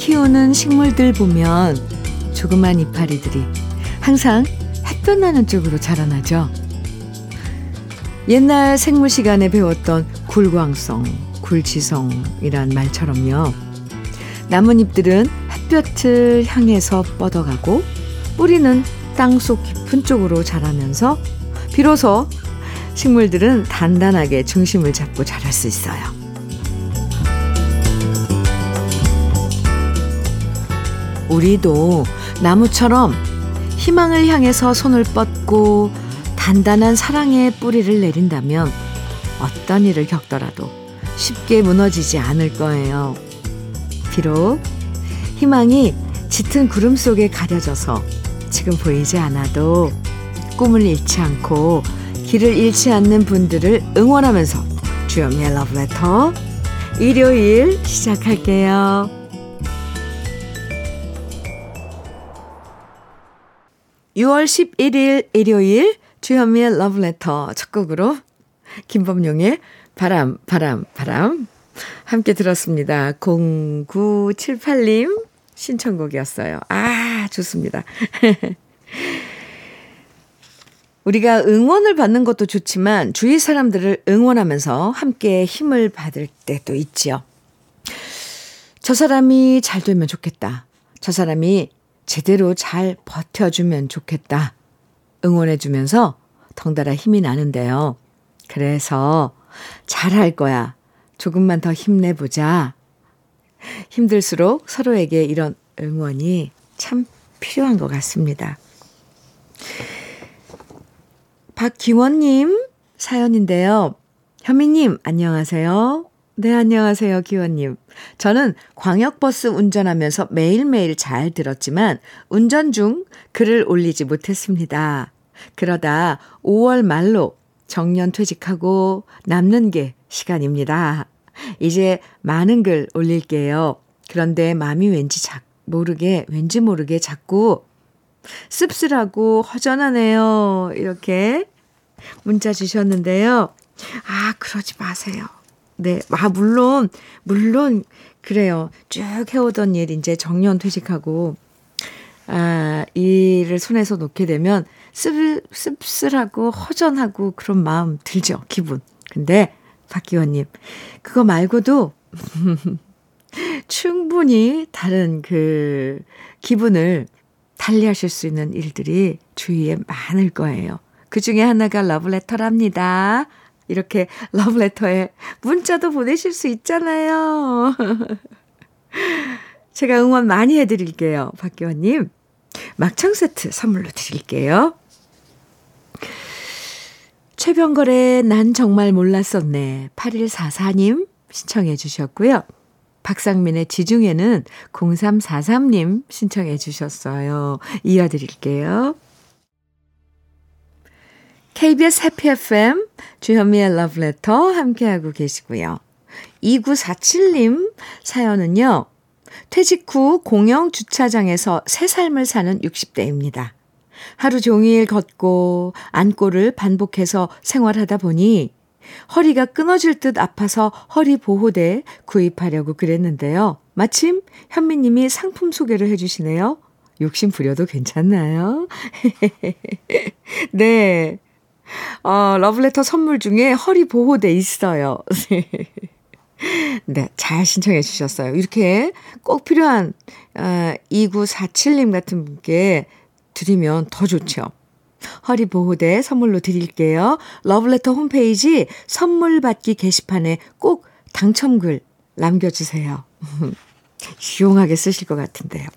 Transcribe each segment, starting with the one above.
키우는 식물들 보면 조그만 이파리들이 항상 햇볕 나는 쪽으로 자라나죠. 옛날 생물 시간에 배웠던 굴광성, 굴지성이란 말처럼요. 나뭇잎들은 햇볕을 향해서 뻗어가고 뿌리는 땅속 깊은 쪽으로 자라면서 비로소 식물들은 단단하게 중심을 잡고 자랄 수 있어요. 우리도 나무처럼 희망을 향해서 손을 뻗고 단단한 사랑의 뿌리를 내린다면 어떤 일을 겪더라도 쉽게 무너지지 않을 거예요. 비록 희망이 짙은 구름 속에 가려져서 지금 보이지 않아도 꿈을 잃지 않고 길을 잃지 않는 분들을 응원하면서 주연미의 러브레터 일요일 시작할게요. 6월 11일 일요일 주현미의 러브레터 첫 곡으로 김범용의 바람 바람 바람 함께 들었습니다. 0978님 신청곡이었어요. 아 좋습니다. 우리가 응원을 받는 것도 좋지만 주위 사람들을 응원하면서 함께 힘을 받을 때도 있지요. 저 사람이 잘 되면 좋겠다. 저 사람이 제대로 잘 버텨주면 좋겠다. 응원해주면서 덩달아 힘이 나는데요. 그래서 잘할 거야. 조금만 더 힘내보자. 힘들수록 서로에게 이런 응원이 참 필요한 것 같습니다. 박기원님 사연인데요. 현미님, 안녕하세요. 네, 안녕하세요, 기원님. 저는 광역버스 운전하면서 매일매일 잘 들었지만 운전 중 글을 올리지 못했습니다. 그러다 5월 말로 정년 퇴직하고 남는 게 시간입니다. 이제 많은 글 올릴게요. 그런데 마음이 왠지 작, 모르게, 왠지 모르게 자꾸 씁쓸하고 허전하네요. 이렇게 문자 주셨는데요. 아, 그러지 마세요. 네. 아, 물론, 물론, 그래요. 쭉 해오던 일, 이제 정년 퇴직하고, 아, 일을 손에서 놓게 되면 씁, 씁쓸하고 허전하고 그런 마음 들죠. 기분. 근데, 박기원님, 그거 말고도, 충분히 다른 그 기분을 달리 하실 수 있는 일들이 주위에 많을 거예요. 그 중에 하나가 러브레터랍니다. 이렇게 러브레터에 문자도 보내실 수 있잖아요. 제가 응원 많이 해드릴게요. 박기원님. 막창 세트 선물로 드릴게요. 최병걸의 난 정말 몰랐었네. 8144님 신청해 주셨고요. 박상민의 지중해는 0343님 신청해 주셨어요. 이어드릴게요. KBS 해피 FM 주현미의 러브레터 함께하고 계시고요. 2947님 사연은요. 퇴직 후 공영 주차장에서 새 삶을 사는 60대입니다. 하루 종일 걷고 안고를 반복해서 생활하다 보니 허리가 끊어질 듯 아파서 허리 보호대 구입하려고 그랬는데요. 마침 현미님이 상품 소개를 해주시네요. 욕심 부려도 괜찮나요? 네. 어, 러브레터 선물 중에 허리 보호대 있어요. 네, 잘 신청해 주셨어요. 이렇게 꼭 필요한 어, 2947님 같은 분께 드리면 더 좋죠. 허리 보호대 선물로 드릴게요. 러브레터 홈페이지 선물 받기 게시판에 꼭 당첨글 남겨주세요. 유용하게 쓰실 것 같은데요.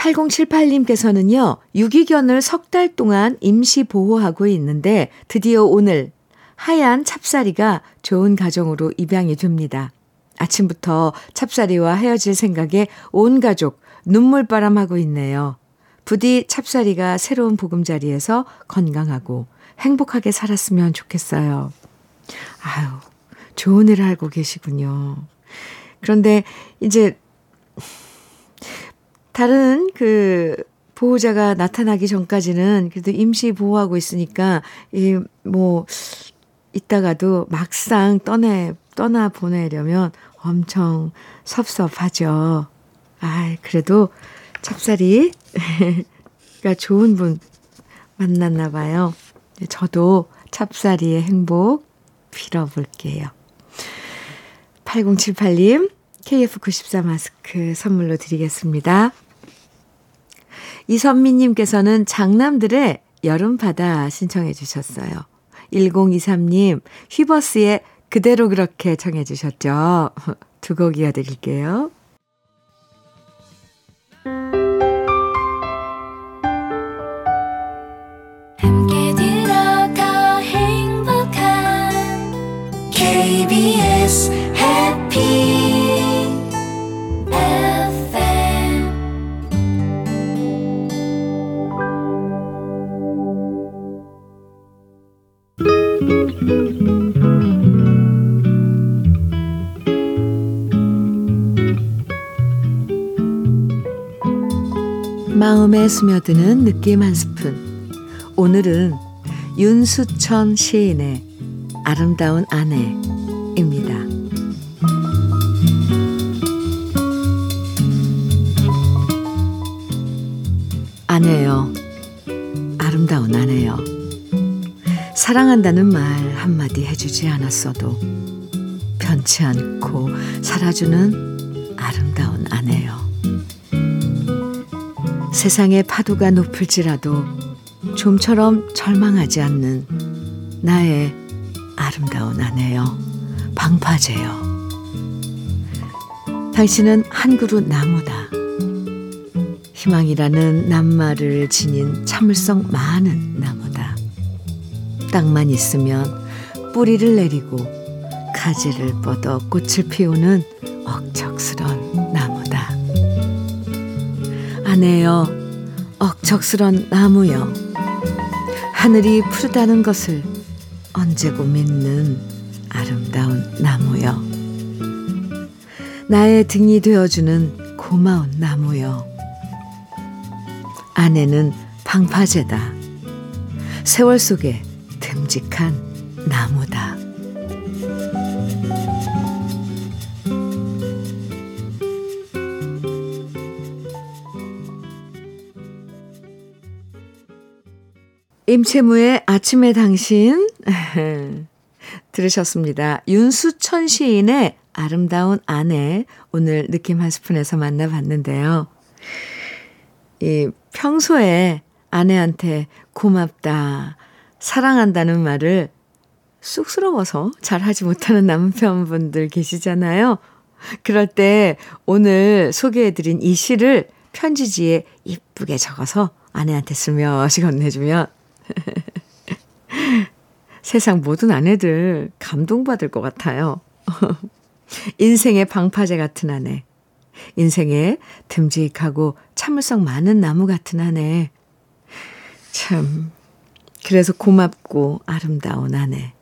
8078님께서는요, 유기견을 석 달 동안 임시 보호하고 있는데 드디어 오늘 하얀 찹쌀이가 좋은 가정으로 입양이 됩니다. 아침부터 찹쌀이와 헤어질 생각에 온 가족 눈물바람하고 있네요. 부디 찹쌀이가 새로운 보금자리에서 건강하고 행복하게 살았으면 좋겠어요. 아유, 좋은 일을 알고 계시군요. 그런데 이제 다른 그 보호자가 나타나기 전까지는 그래도 임시 보호하고 있으니까 이뭐 이따가도 막상 떠내 떠나 보내려면 엄청 섭섭하죠. 아, 그래도 찹쌀이가 좋은 분 만났나 봐요. 저도 찹쌀이의 행복 빌어볼게요. 8078님, KF94 마스크 선물로 드리겠습니다. 이선미님께서는 장남들의 여름바다 신청해 주셨어요. 1023님, 휘버스의 그대로 그렇게 청해 주셨죠. 두 곡 이어드릴게요. 마음에 스며드는 느낌 한 스푼. 오늘은 윤수천 시인의 아름다운 아내입니다. 아내요. 아름다운 아내요. 사랑한다는 말 한마디 해주지 않았어도 변치 않고 살아주는 아름다운 아내요. 세상의 파도가 높을지라도 좀처럼 절망하지 않는 나의 아름다운 아내여, 방파제여. 당신은 한 그루 나무다. 희망이라는 낱말을 지닌 참을성 많은 나무다. 땅만 있으면 뿌리를 내리고 가지를 뻗어 꽃을 피우는 억척스런. 아내여, 억척스런 나무여, 하늘이 푸르다는 것을 언제고 믿는 아름다운 나무여, 나의 등이 되어주는 고마운 나무여, 아내는 방파제다. 세월 속에 듬직한 나무다. 임채무의 아침에 당신 들으셨습니다. 윤수천 시인의 아름다운 아내 오늘 느낌 한 스푼에서 만나봤는데요. 이 평소에 아내한테 고맙다, 사랑한다는 말을 쑥스러워서 잘 하지 못하는 남편분들 계시잖아요. 그럴 때 오늘 소개해드린 이 시를 편지지에 이쁘게 적어서 아내한테 스며시 건네주면 세상 모든 아내들 감동받을 것 같아요. 인생의 방파제 같은 아내. 인생의 듬직하고 참을성 많은 나무 같은 아내. 참, 그래서 고맙고 아름다운 아내.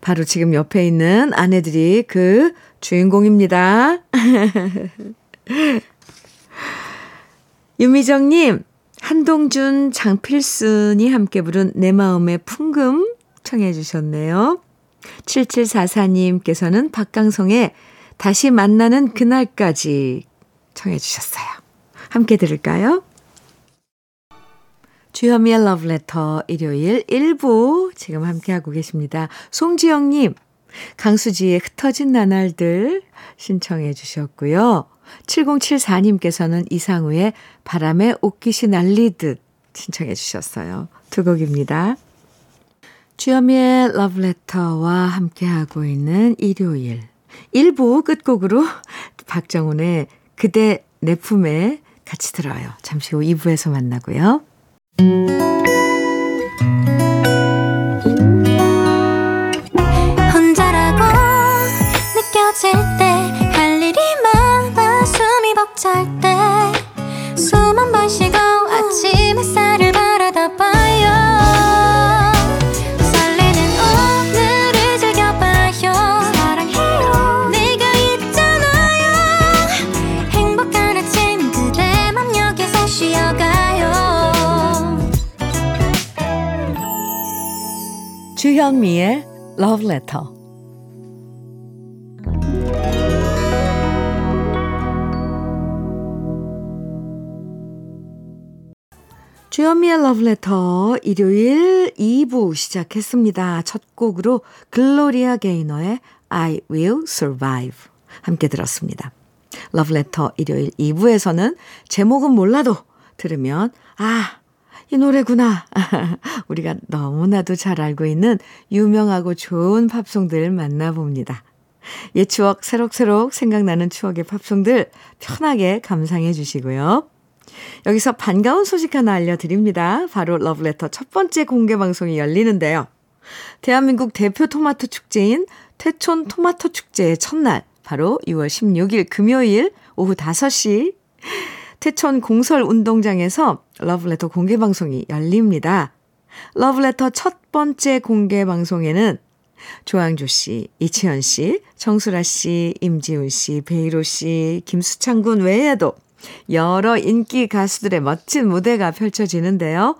바로 지금 옆에 있는 아내들이 그 주인공입니다. 유미정님, 한동준, 장필순이 함께 부른 내 마음의 풍금 청해 주셨네요. 7744님께서는 박강성의 다시 만나는 그날까지 청해 주셨어요. 함께 들을까요? 주현미의 러브레터 일요일 1부 지금 함께하고 계십니다. 송지영님, 강수지의 흩어진 나날들 신청해 주셨고요. 7074님께서는 이상우의 바람에 옷깃이 날리듯 신청해 주셨어요. 두 곡입니다. 주현미의 러브레터와 함께하고 있는 일요일 1부 끝곡으로 박정훈의 그대 내 품에 같이 들어요. 잠시 후 2부에서 만나고요. 벅찰 때숨 한 번 쉬고 주현미의 Love Letter 주현미의 러브레터 일요일 2부 시작했습니다. 첫 곡으로 글로리아 게이너의 I Will Survive 함께 들었습니다. 러브레터 일요일 2부에서는 제목은 몰라도 들으면 아, 이 노래구나. 우리가 너무나도 잘 알고 있는 유명하고 좋은 팝송들 만나봅니다. 옛 추억 새록새록 생각나는 추억의 팝송들 편하게 감상해 주시고요. 여기서 반가운 소식 하나 알려드립니다. 바로 러브레터 첫 번째 공개 방송이 열리는데요. 대한민국 대표 토마토 축제인 태촌 토마토 축제의 첫날, 바로 6월 16일 금요일 오후 5시 태촌 공설 운동장에서 러브레터 공개 방송이 열립니다. 러브레터 첫 번째 공개 방송에는 조항조 씨, 이치현 씨, 정수라 씨, 임지훈 씨, 베이로 씨, 김수창 군 외에도 여러 인기 가수들의 멋진 무대가 펼쳐지는데요.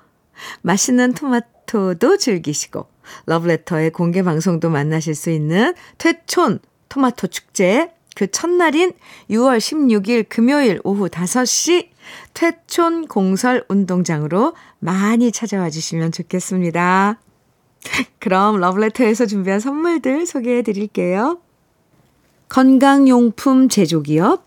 맛있는 토마토도 즐기시고 러브레터의 공개 방송도 만나실 수 있는 퇴촌 토마토 축제 그 첫날인 6월 16일 금요일 오후 5시 퇴촌 공설 운동장으로 많이 찾아와 주시면 좋겠습니다. 그럼 러브레터에서 준비한 선물들 소개해 드릴게요. 건강용품 제조기업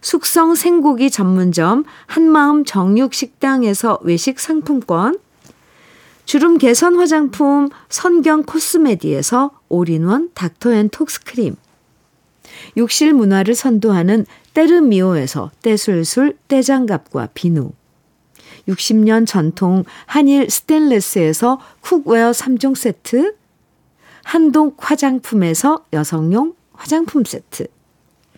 숙성 생고기 전문점 한마음 정육식당에서 외식 상품권, 주름 개선 화장품 선경 코스메디에서 올인원 닥터앤톡스크림, 욕실 문화를 선도하는 때르미오에서 때술술 때장갑과 비누, 60년 전통 한일 스텐레스에서 cookware 3종 세트, 한동 화장품에서 여성용 화장품 세트,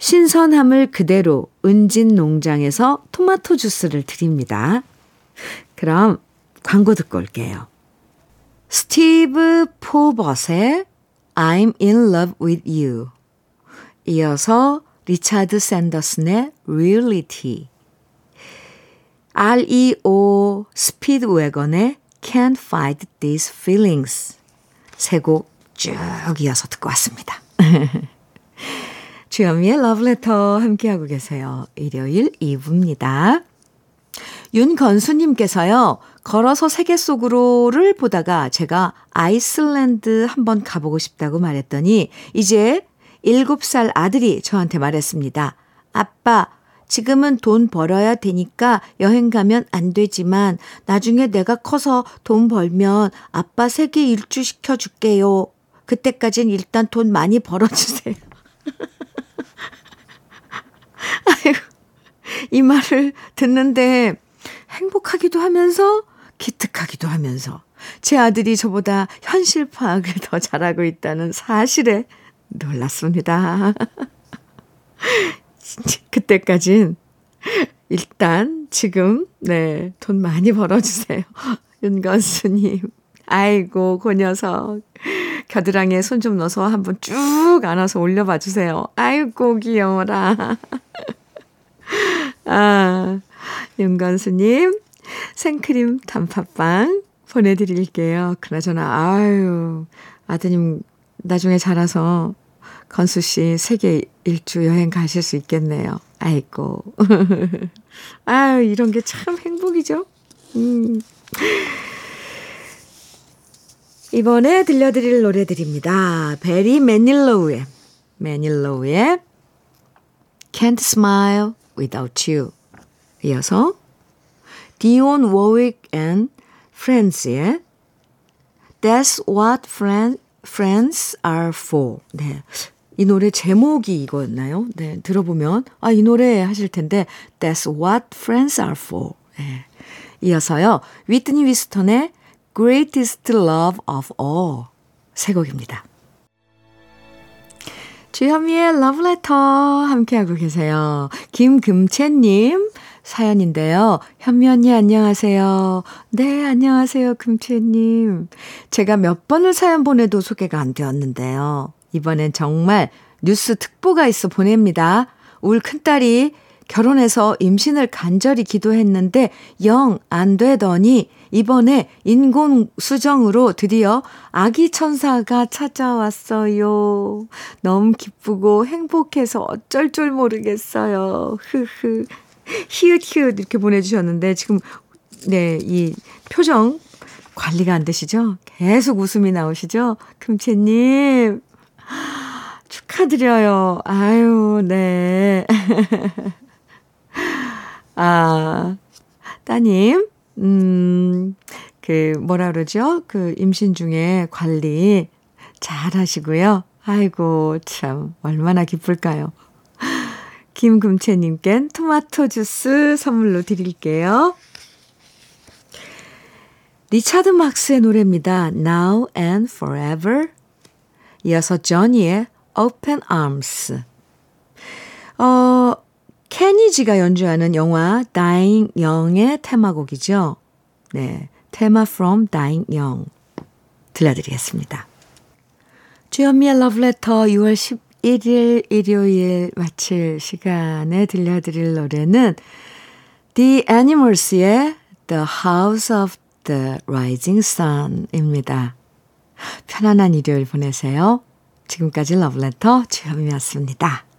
신선함을 그대로 은진 농장에서 토마토 주스를 드립니다. 그럼 광고 듣고 올게요. 스티브 포벗의 I'm in love with you. 이어서 리차드 샌더슨의 Reality. REO 스피드웨건의 Can't Fight This Feeling. 세 곡 쭉 이어서 듣고 왔습니다. 주현미의 러브레터 함께하고 계세요. 일요일 2부입니다. 윤건수님께서요, 걸어서 세계 속으로를 보다가 제가 아이슬란드 한번 가보고 싶다고 말했더니, 이제 7살 아들이 저한테 말했습니다. 아빠, 지금은 돈 벌어야 되니까 여행 가면 안 되지만, 나중에 내가 커서 돈 벌면 아빠 세계 일주 시켜줄게요. 그때까진 일단 돈 많이 벌어주세요. 아이고, 이 말을 듣는데 행복하기도 하면서 기특하기도 하면서 제 아들이 저보다 현실 파악을 더 잘하고 있다는 사실에 놀랐습니다. 그때까진 일단 지금 네, 돈 많이 벌어 주세요. 윤건수 님. 아이고, 그 녀석. 겨드랑이에 손 좀 넣어서 한번 쭉 안아서 올려봐 주세요. 아이고, 귀여워라. 아, 윤건수님, 생크림 단팥빵 보내드릴게요. 그나저나, 아유, 아드님 나중에 자라서 건수 씨 세계 일주 여행 가실 수 있겠네요. 아이고. 아유, 이런 게 참 행복이죠. 음. 이번에 들려드릴 노래들입니다. 베리 매닐로우의, 매닐로우의 Can't Smile Without You. 이어서 디온 워윅 앤 프렌즈의 That's What friend, Friends Are For. 네. 이 노래 제목이 이거였나요? 네. 들어보면, 아, 이 노래 하실 텐데, That's What Friends Are For. 네. 이어서요, 위트니 위스턴의 Greatest Love of All. 세 곡입니다. 주현미의 러브레터 함께하고 계세요. 김금채님 사연인데요. 현미 언니 안녕하세요. 네, 안녕하세요. 금채님. 제가 몇 번을 사연 보내도 소개가 안 되었는데요. 이번엔 정말 뉴스 특보가 있어 보냅니다. 울 큰딸이 결혼해서 임신을 간절히 기도했는데 영 안 되더니 이번에 인공 수정으로 드디어 아기 천사가 찾아왔어요. 너무 기쁘고 행복해서 어쩔 줄 모르겠어요. 흐흐. 히읗히읗 이렇게 보내주셨는데 지금 네, 이 표정 관리가 안 되시죠? 계속 웃음이 나오시죠? 금채님. 축하드려요. 아유, 네. 아, 따님, 음, 그, 뭐라 그러죠? 그, 임신 중에 관리 잘 하시고요. 아이고, 참, 얼마나 기쁠까요? 김금채님껜 토마토 주스 선물로 드릴게요. 리차드 막스의 노래입니다. Now and Forever. 이어서 저니의 Open Arms. 어, 케니지가 연주하는 영화 Dying Young의 테마곡이죠. 네, 테마 from Dying 들려드리겠습니다. 주현미의 러브레터 6월 11일 일요일 마칠 시간에 들려드릴 노래는 The Animals의 The House of the Rising Sun입니다. 편안한 일요일 보내세요. 지금까지 러브레터 주현미였습니다.